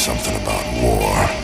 something about war.